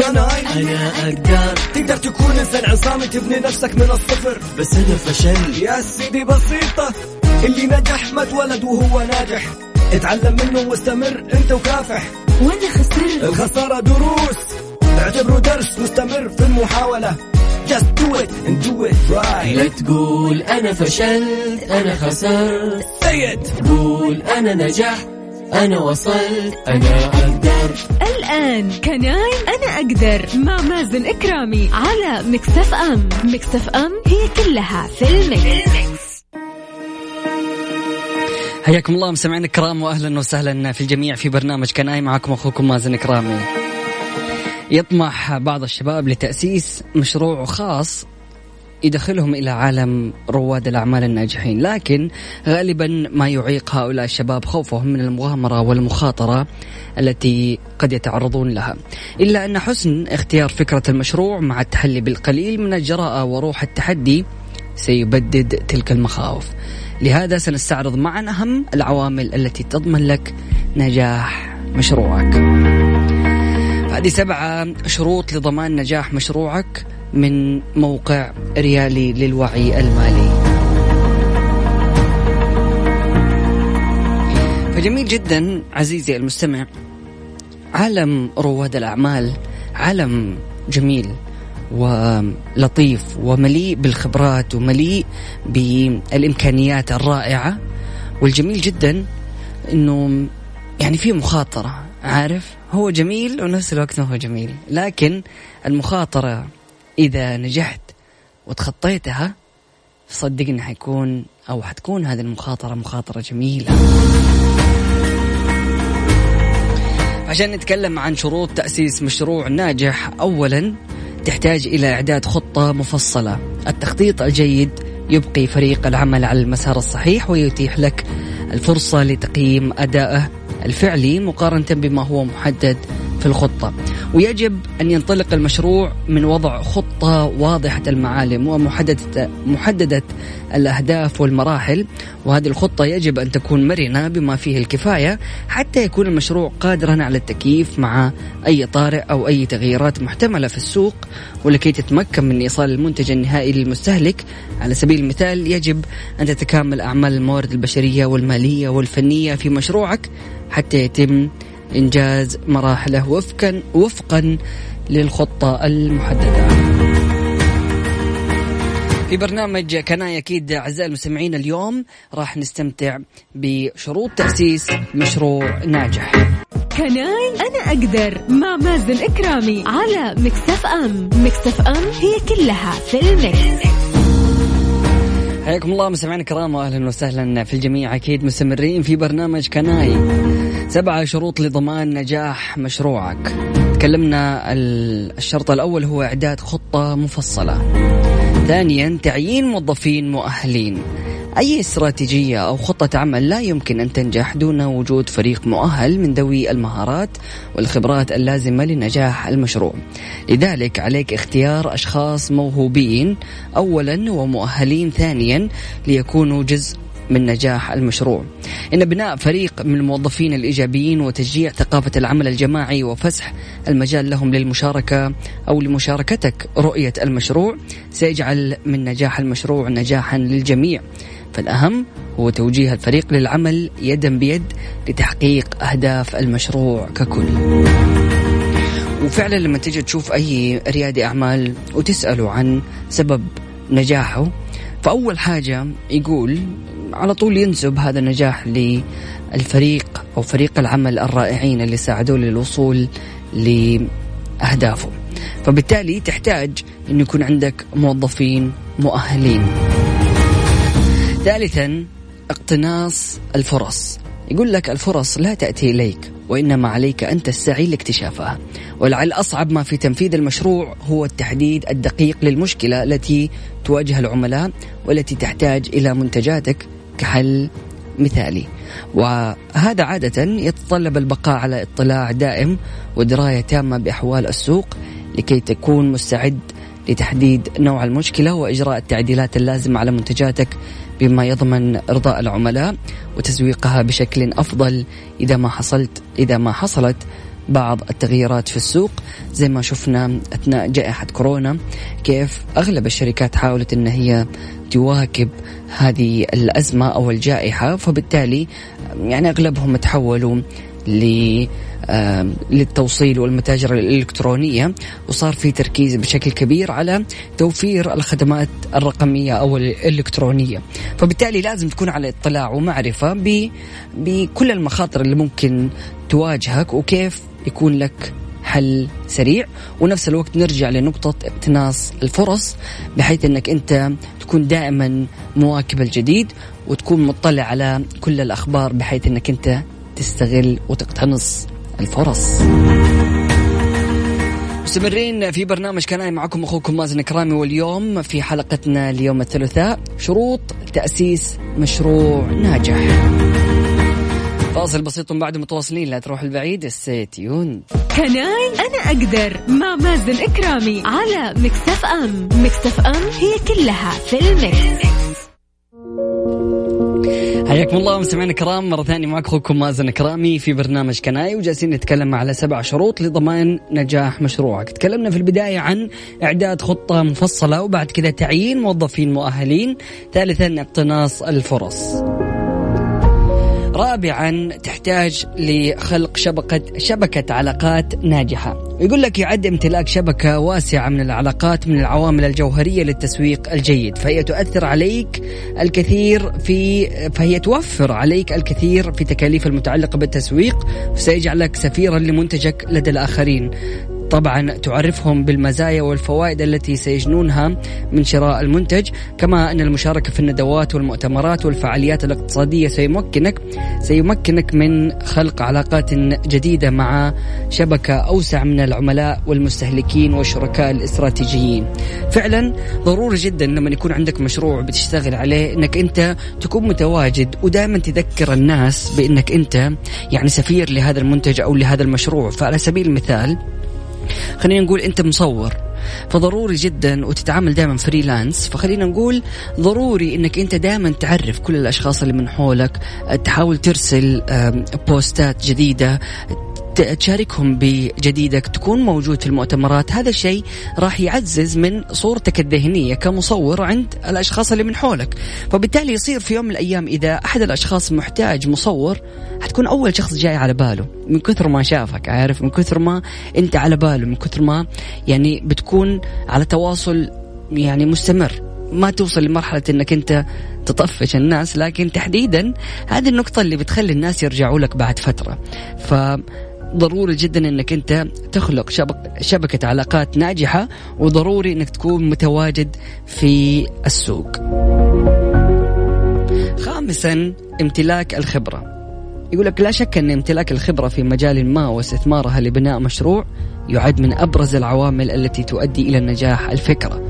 كناي أنا أقدر. تقدر تكون إنسان عصامي تبني نفسك من الصفر. بس أنا فشل. يا سيدي بسيطة اللي نجح ما اتولد وهو ناجح. اتعلم منه واستمر أنت وكافح. وأنا خسرت. الخسارة دروس. اعتبره درس واستمر في المحاولة. Just do it and do it right. لا تقول أنا فشلت أنا خسرت. Say it. قول أنا نجحت. أنا وصلت أنا أقدر الآن Can I أنا أقدر مع مازن كرامي على Mix FM Mix FM هي كلها في ال mix. حياكم الله مستمعينا الكرام واهلا وسهلا في الجميع في برنامج Can I معكم أخوكم مازن كرامي. يطمح بعض الشباب لتأسيس مشروع خاص يدخلهم إلى عالم رواد الأعمال الناجحين، لكن غالبا ما يعيق هؤلاء الشباب خوفهم من المغامرة والمخاطرة التي قد يتعرضون لها. إلا أن حسن اختيار فكرة المشروع مع التحلي بالقليل من الجراءة وروح التحدي سيبدد تلك المخاوف. لهذا سنستعرض معا أهم العوامل التي تضمن لك نجاح مشروعك هذه سبعة شروط لضمان نجاح مشروعك من موقع ريالي للوعي المالي. فجميل جدا عزيزي المستمع عالم رواد الأعمال عالم جميل ولطيف ومليء بالخبرات ومليء بالإمكانيات الرائعة. والجميل جدا إنه يعني في مخاطرة عارف؟ هو جميل ونفس الوقت ما هو جميل لكن المخاطرة إذا نجحت وتخطيتها صدقني حيكون أو حتكون هذه المخاطرة مخاطرة جميلة. عشان نتكلم عن شروط تأسيس مشروع ناجح أولا تحتاج إلى إعداد خطة مفصلة. التخطيط الجيد يبقي فريق العمل على المسار الصحيح ويتيح لك الفرصة لتقييم أدائه الفعلي مقارنة بما هو محدد. في الخطة. ويجب أن ينطلق المشروع من وضع خطة واضحة المعالم ومحددة محددة الأهداف والمراحل. وهذه الخطة يجب أن تكون مرنة بما فيه الكفاية حتى يكون المشروع قادرا على التكييف مع أي طارئ أو أي تغييرات محتملة في السوق. ولكي تتمكن من إيصال المنتج النهائي للمستهلك. على سبيل المثال يجب أن تتكامل أعمال الموارد البشرية والمالية والفنية في مشروعك حتى يتم إنجاز مراحله وفقا وفقا للخطة المحددة. في برنامج Can I أكيد أعزائي المستمعين اليوم راح نستمتع بشروط تأسيس مشروع ناجح. Can I أنا أقدر مع مازن كرامي على Mix FM Mix FM هي كلها في ال mix. حياكم الله مستمعينا الكرام واهلا وسهلا في الجميع أكيد مستمرين في برنامج Can I سبعة شروط لضمان نجاح مشروعك. تكلمنا الشرط الأول هو إعداد خطة مفصلة. ثانيا تعيين موظفين مؤهلين. أي استراتيجية أو خطة عمل لا يمكن أن تنجح دون وجود فريق مؤهل من ذوي المهارات والخبرات اللازمة لنجاح المشروع. لذلك عليك اختيار أشخاص موهوبين أولا ومؤهلين ثانيا ليكونوا جزء من نجاح المشروع. إن بناء فريق من الموظفين الإيجابيين وتشجيع ثقافة العمل الجماعي وفسح المجال لهم للمشاركة أو لمشاركتك رؤية المشروع سيجعل من نجاح المشروع نجاحا للجميع. فالأهم هو توجيه الفريق للعمل يدا بيد لتحقيق أهداف المشروع ككل. وفعلا لما تجي تشوف أي ريادي أعمال وتسأله عن سبب نجاحه فأول حاجة يقول على طول ينسب هذا النجاح للفريق أو فريق العمل الرائعين اللي ساعدوه للوصول لأهدافه. فبالتالي تحتاج أن يكون عندك موظفين مؤهلين. ثالثا اقتناص الفرص. يقول لك الفرص لا تأتي إليك وإنما عليك أن تسعي لاكتشافها. ولعل أصعب ما في تنفيذ المشروع هو التحديد الدقيق للمشكلة التي تواجه العملاء والتي تحتاج إلى منتجاتك كحل مثالي. وهذا عادة يتطلب البقاء على اطلاع دائم ودراية تامة بأحوال السوق لكي تكون مستعد لتحديد نوع المشكلة وإجراء التعديلات اللازمة على منتجاتك بما يضمن إرضاء العملاء وتسويقها بشكل أفضل إذا ما حصلت إذا ما حصلت بعض التغييرات في السوق. زي ما شفنا أثناء جائحة كورونا كيف أغلب الشركات حاولت أن هي تواكب هذه الأزمة أو الجائحة فبالتالي يعني أغلبهم تحولوا للتوصيل والمتاجر الإلكترونية وصار في تركيز بشكل كبير على توفير الخدمات الرقمية أو الإلكترونية. فبالتالي لازم تكون على اطلاع ومعرفة بكل المخاطر اللي ممكن تواجهك وكيف يكون لك حل سريع. ونفس الوقت نرجع لنقطة اقتناص الفرص بحيث إنك أنت تكون دائما مواكب الجديد وتكون مطلع على كل الأخبار بحيث إنك أنت تستغل وتقتنص الفرص. مستمرين في برنامج كناي معكم أخوكم مازن كرامي واليوم في حلقتنا اليوم الثلاثاء شروط تأسيس مشروع ناجح. فاصل بسيط بعد متواصلين لا تروح بعيد و stay tuned Can I أنا أقدر مع مازن كرامي على Mix FM. Mix FM هي كلها في ال mix. حياكم الله مستمعينا الكرام مرة ثانية معك أخوكم مازن كرامي في برنامج Can I وجالسين نتكلم على سبع شروط لضمان نجاح مشروعك. تكلمنا في البداية عن إعداد خطة مفصلة وبعد كذا تعيين موظفين مؤهلين. ثالثا اقتناص الفرص. رابعا تحتاج لخلق شبكة شبكة علاقات ناجحة. يقول لك يعد امتلاك شبكة واسعة من العلاقات من العوامل الجوهرية للتسويق الجيد فهي تؤثر عليك الكثير في فهي توفر عليك الكثير في تكاليف المتعلقة بالتسويق سيجعلك سفيرا لمنتجك لدى الآخرين. طبعا تعرفهم بالمزايا والفوائد التي سيجنونها من شراء المنتج كما أن المشاركة في الندوات والمؤتمرات والفعاليات الاقتصادية سيمكنك سيمكنك من خلق علاقات جديدة مع شبكة أوسع من العملاء والمستهلكين والشركاء الاستراتيجيين. فعلا ضروري جدا لما يكون عندك مشروع بتشتغل عليه إنك أنت تكون متواجد ودائما تذكر الناس بأنك أنت يعني سفير لهذا المنتج أو لهذا المشروع. فعلى سبيل المثال خلينا نقول أنت مصور. فضروري جدا وتتعامل دائما فريلانس فخلينا نقول ضروري إنك أنت دائما تعرف كل الأشخاص اللي من حولك. تحاول ترسل بوستات جديدة تشاركهم بجديدك تكون موجود في المؤتمرات. هذا الشيء راح يعزز من صورتك الذهنية كمصور عند الأشخاص اللي من حولك. فبالتالي يصير في يوم من الأيام إذا أحد الأشخاص محتاج مصور حتكون أول شخص جاي على باله. من كثر ما شافك عارف؟ من كثر ما أنت على باله من كثر ما يعني بتكون على تواصل يعني مستمر. ما توصل لمرحلة إنك أنت تطفش الناس لكن تحديدا هذه النقطة اللي بتخلي الناس يرجعوا لك بعد فترة. ف ضروري جدا إنك أنت تخلق شبك شبكة علاقات ناجحة وضروري إنك تكون متواجد في السوق. خامسا امتلاك الخبرة. يقول لك لا شك إن امتلاك الخبرة في مجال ما واستثمارها لبناء مشروع يعد من أبرز العوامل التي تؤدي إلى نجاح الفكرة.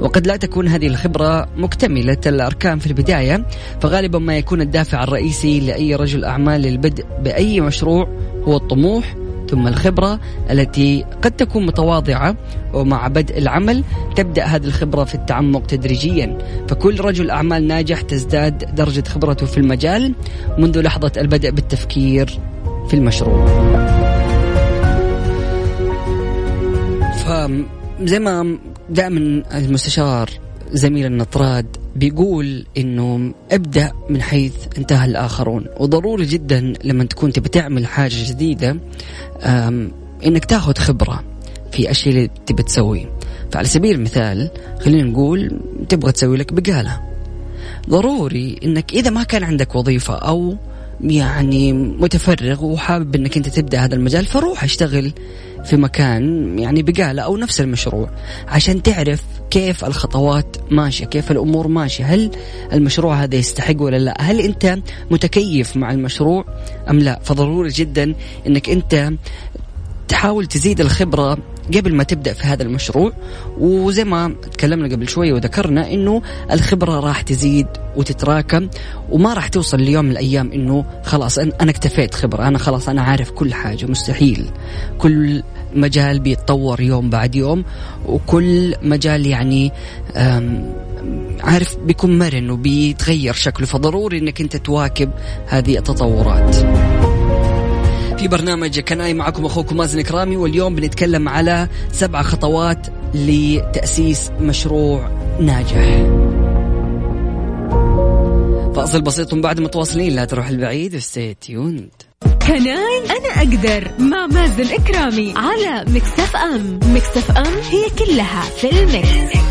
وقد لا تكون هذه الخبرة مكتملة الأركان في البداية فغالبا ما يكون الدافع الرئيسي لأي رجل أعمال للبدء بأي مشروع هو الطموح ثم الخبرة التي قد تكون متواضعة ومع بدء العمل تبدأ هذه الخبرة في التعمق تدريجيا فكل رجل أعمال ناجح تزداد درجة خبرته في المجال منذ لحظة البدء بالتفكير في المشروع فزي ما دائما المستشار زميل النطراد بيقول إنه ابدأ من حيث انتهى الآخرون. وضروري جدا لما تكون تبي تعمل حاجة جديدة إنك تاخذ خبرة في أشياء اللي تبي تسويه فعلى سبيل المثال خلينا نقول تبغى تسوي لك بقالة. ضروري إنك إذا ما كان عندك وظيفة أو يعني متفرغ وحابب إنك أنت تبدأ هذا المجال فروح أشتغل في مكان يعني بقالة أو نفس المشروع عشان تعرف كيف الخطوات ماشية كيف الأمور ماشية هل المشروع هذا يستحق ولا لا؟ هل أنت متكيف مع المشروع أم لا؟ فضروري جدا أنك أنت تحاول تزيد الخبرة قبل ما تبدأ في هذا المشروع وزي ما تكلمنا قبل شوية وذكرنا أنه الخبرة راح تزيد وتتراكم وما راح توصل ليوم من الأيام أنه خلاص أنا اكتفيت خبرة أنا خلاص أنا عارف كل حاجة مستحيل. كل مجال بيتطور يوم بعد يوم وكل مجال يعني عارف بيكون مرن وبيتغير شكله فضروري إنك أنت تواكب هذه التطورات. في برنامج Can I معكم أخوكم مازن كرامي واليوم بنتكلم على سبع خطوات لتأسيس مشروع ناجح. فاصل بسيط بعد متواصلين لا تروح بعيد stay tuned. Can I أنا أقدر مع مازن كرامي على Mix FM، Mix FM هي كلها في ال mix.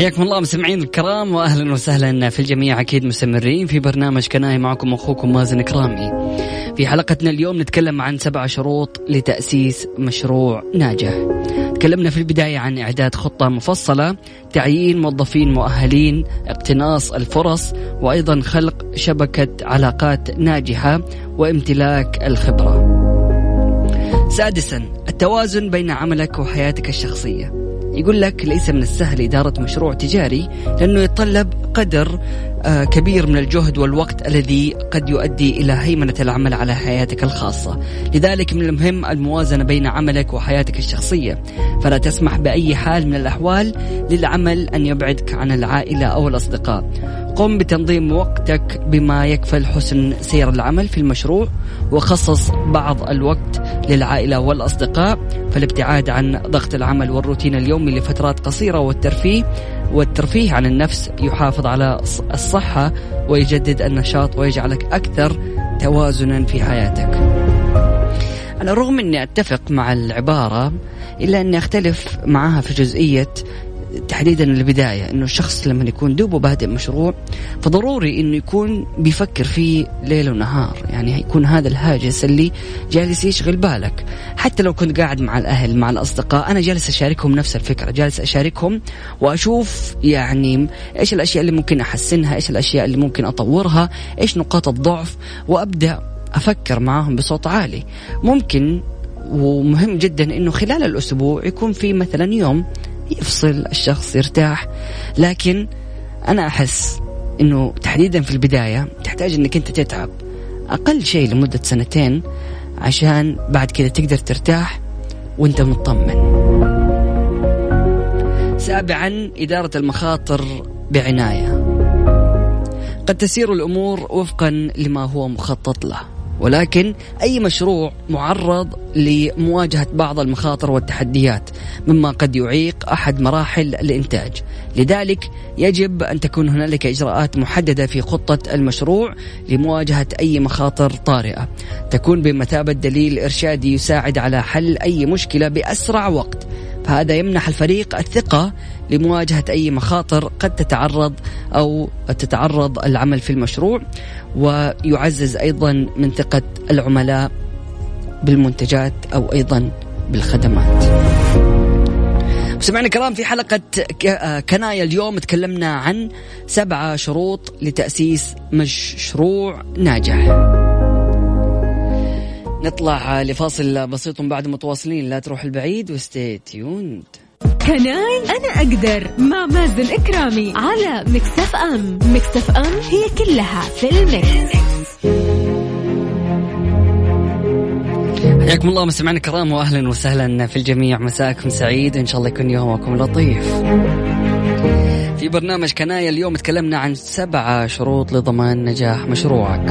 حياكم الله مستمعين الكرام واهلا وسهلا في الجميع أكيد مستمرين في برنامج كناي معكم أخوكم مازن كرامي. في حلقتنا اليوم نتكلم عن سبع شروط لتأسيس مشروع ناجح. تكلمنا في البداية عن إعداد خطة مفصلة، تعيين موظفين مؤهلين، اقتناص الفرص، وأيضا خلق شبكة علاقات ناجحة وامتلاك الخبرة. سادسا التوازن بين عملك وحياتك الشخصية. يقول لك ليس من السهل إدارة مشروع تجاري لأنه يتطلب قدر آه، كبير من الجهد والوقت الذي قد يؤدي إلى هيمنة العمل على حياتك الخاصة. لذلك من المهم الموازنة بين عملك وحياتك الشخصية. فلا تسمح بأي حال من الأحوال للعمل أن يبعدك عن العائلة أو الأصدقاء. قم بتنظيم وقتك بما يكفل حسن سير العمل في المشروع وخصص بعض الوقت للعائلة والأصدقاء فالابتعاد عن ضغط العمل والروتين اليومي لفترات قصيرة والترفيه والترفيه عن النفس يحافظ على الصحة ويجدد النشاط ويجعلك أكثر توازنا في حياتك. على الرغم أني أتفق مع العبارة إلا أني أختلف معها في جزئية تحديدا البداية إنه الشخص لما يكون دوبه بادئ مشروع فضروري إنه يكون بيفكر فيه ليل ونهار. يعني يكون هذا الهاجس اللي جالس يشغل بالك. حتى لو كنت قاعد مع الأهل مع الأصدقاء أنا جالس أشاركهم نفس الفكرة. جالس أشاركهم وأشوف يعني إيش الأشياء اللي ممكن أحسنها إيش الأشياء اللي ممكن أطورها إيش نقاط الضعف وأبدأ أفكر معهم بصوت عالي. ممكن ومهم جدا إنه خلال الأسبوع يكون في مثلا يوم يفصل الشخص يرتاح. لكن أنا أحس أنه تحديدا في البداية تحتاج أنك أنت تتعب أقل شيء لمدة سنتين عشان بعد كذا تقدر ترتاح وأنت مطمن. سابعا إدارة المخاطر بعناية. قد تسير الأمور وفقا لما هو مخطط له. ولكن أي مشروع معرض لمواجهة بعض المخاطر والتحديات مما قد يعيق أحد مراحل الإنتاج. لذلك يجب أن تكون هنالك إجراءات محددة في خطة المشروع لمواجهة أي مخاطر طارئة. تكون بمثابة دليل إرشادي يساعد على حل أي مشكلة بأسرع وقت. فهذا يمنح الفريق الثقة لمواجهة أي مخاطر قد تتعرض أو تتعرض العمل في المشروع ويعزز أيضا من ثقة العملاء بالمنتجات أو أيضا بالخدمات. سمعنا الكرام في حلقة Can I اليوم تكلمنا عن سبعة شروط لتأسيس مشروع ناجح. نطلع لفاصل بسيط بعد متواصلين. لا تروح بعيد و stay tuned. Can I أنا أقدر. مع مازن كرامي على Mix FM Mix FM هي كلها في ال mix. حياكم الله مستمعينا الكرام واهلا وسهلا في الجميع. مساكم سعيد ان شاء الله يكون يومكم لطيف. في برنامج كنايا اليوم تكلمنا عن سبعة شروط لضمان نجاح مشروعك.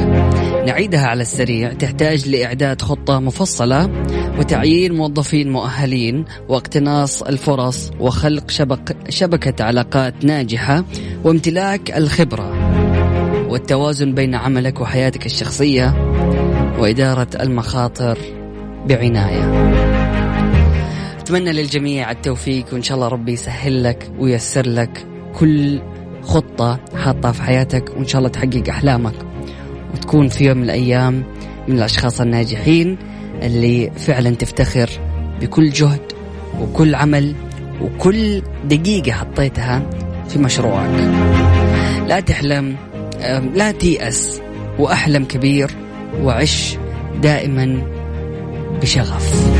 نعيدها على السريع. تحتاج لإعداد خطة مفصلة وتعيين موظفين مؤهلين واقتناص الفرص وخلق شبك شبكة علاقات ناجحة وامتلاك الخبرة والتوازن بين عملك وحياتك الشخصية وإدارة المخاطر بعناية. أتمنى للجميع التوفيق وإن شاء الله ربي يسهل لك ويسر لك كل خطة حاطها في حياتك وإن شاء الله تحقق أحلامك. وتكون في يوم من الأيام من الأشخاص الناجحين اللي فعلا تفتخر بكل جهد وكل عمل وكل دقيقة حطيتها في مشروعك. لا تحلم لا تيأس وأحلم كبير وعش دائما بشغف.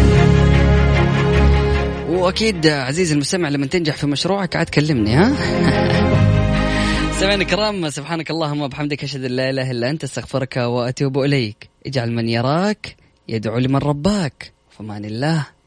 وأكيد عزيزي المستمع لما تنجح في مشروعك عاد كلمني ها؟ سمعنا الكرام سبحانك اللهم وبحمدك أشهد أن لا إله إلا أنت أستغفرك وأتوب إليك. اجعل من يراك يدعو لمن رباك. فمان الله.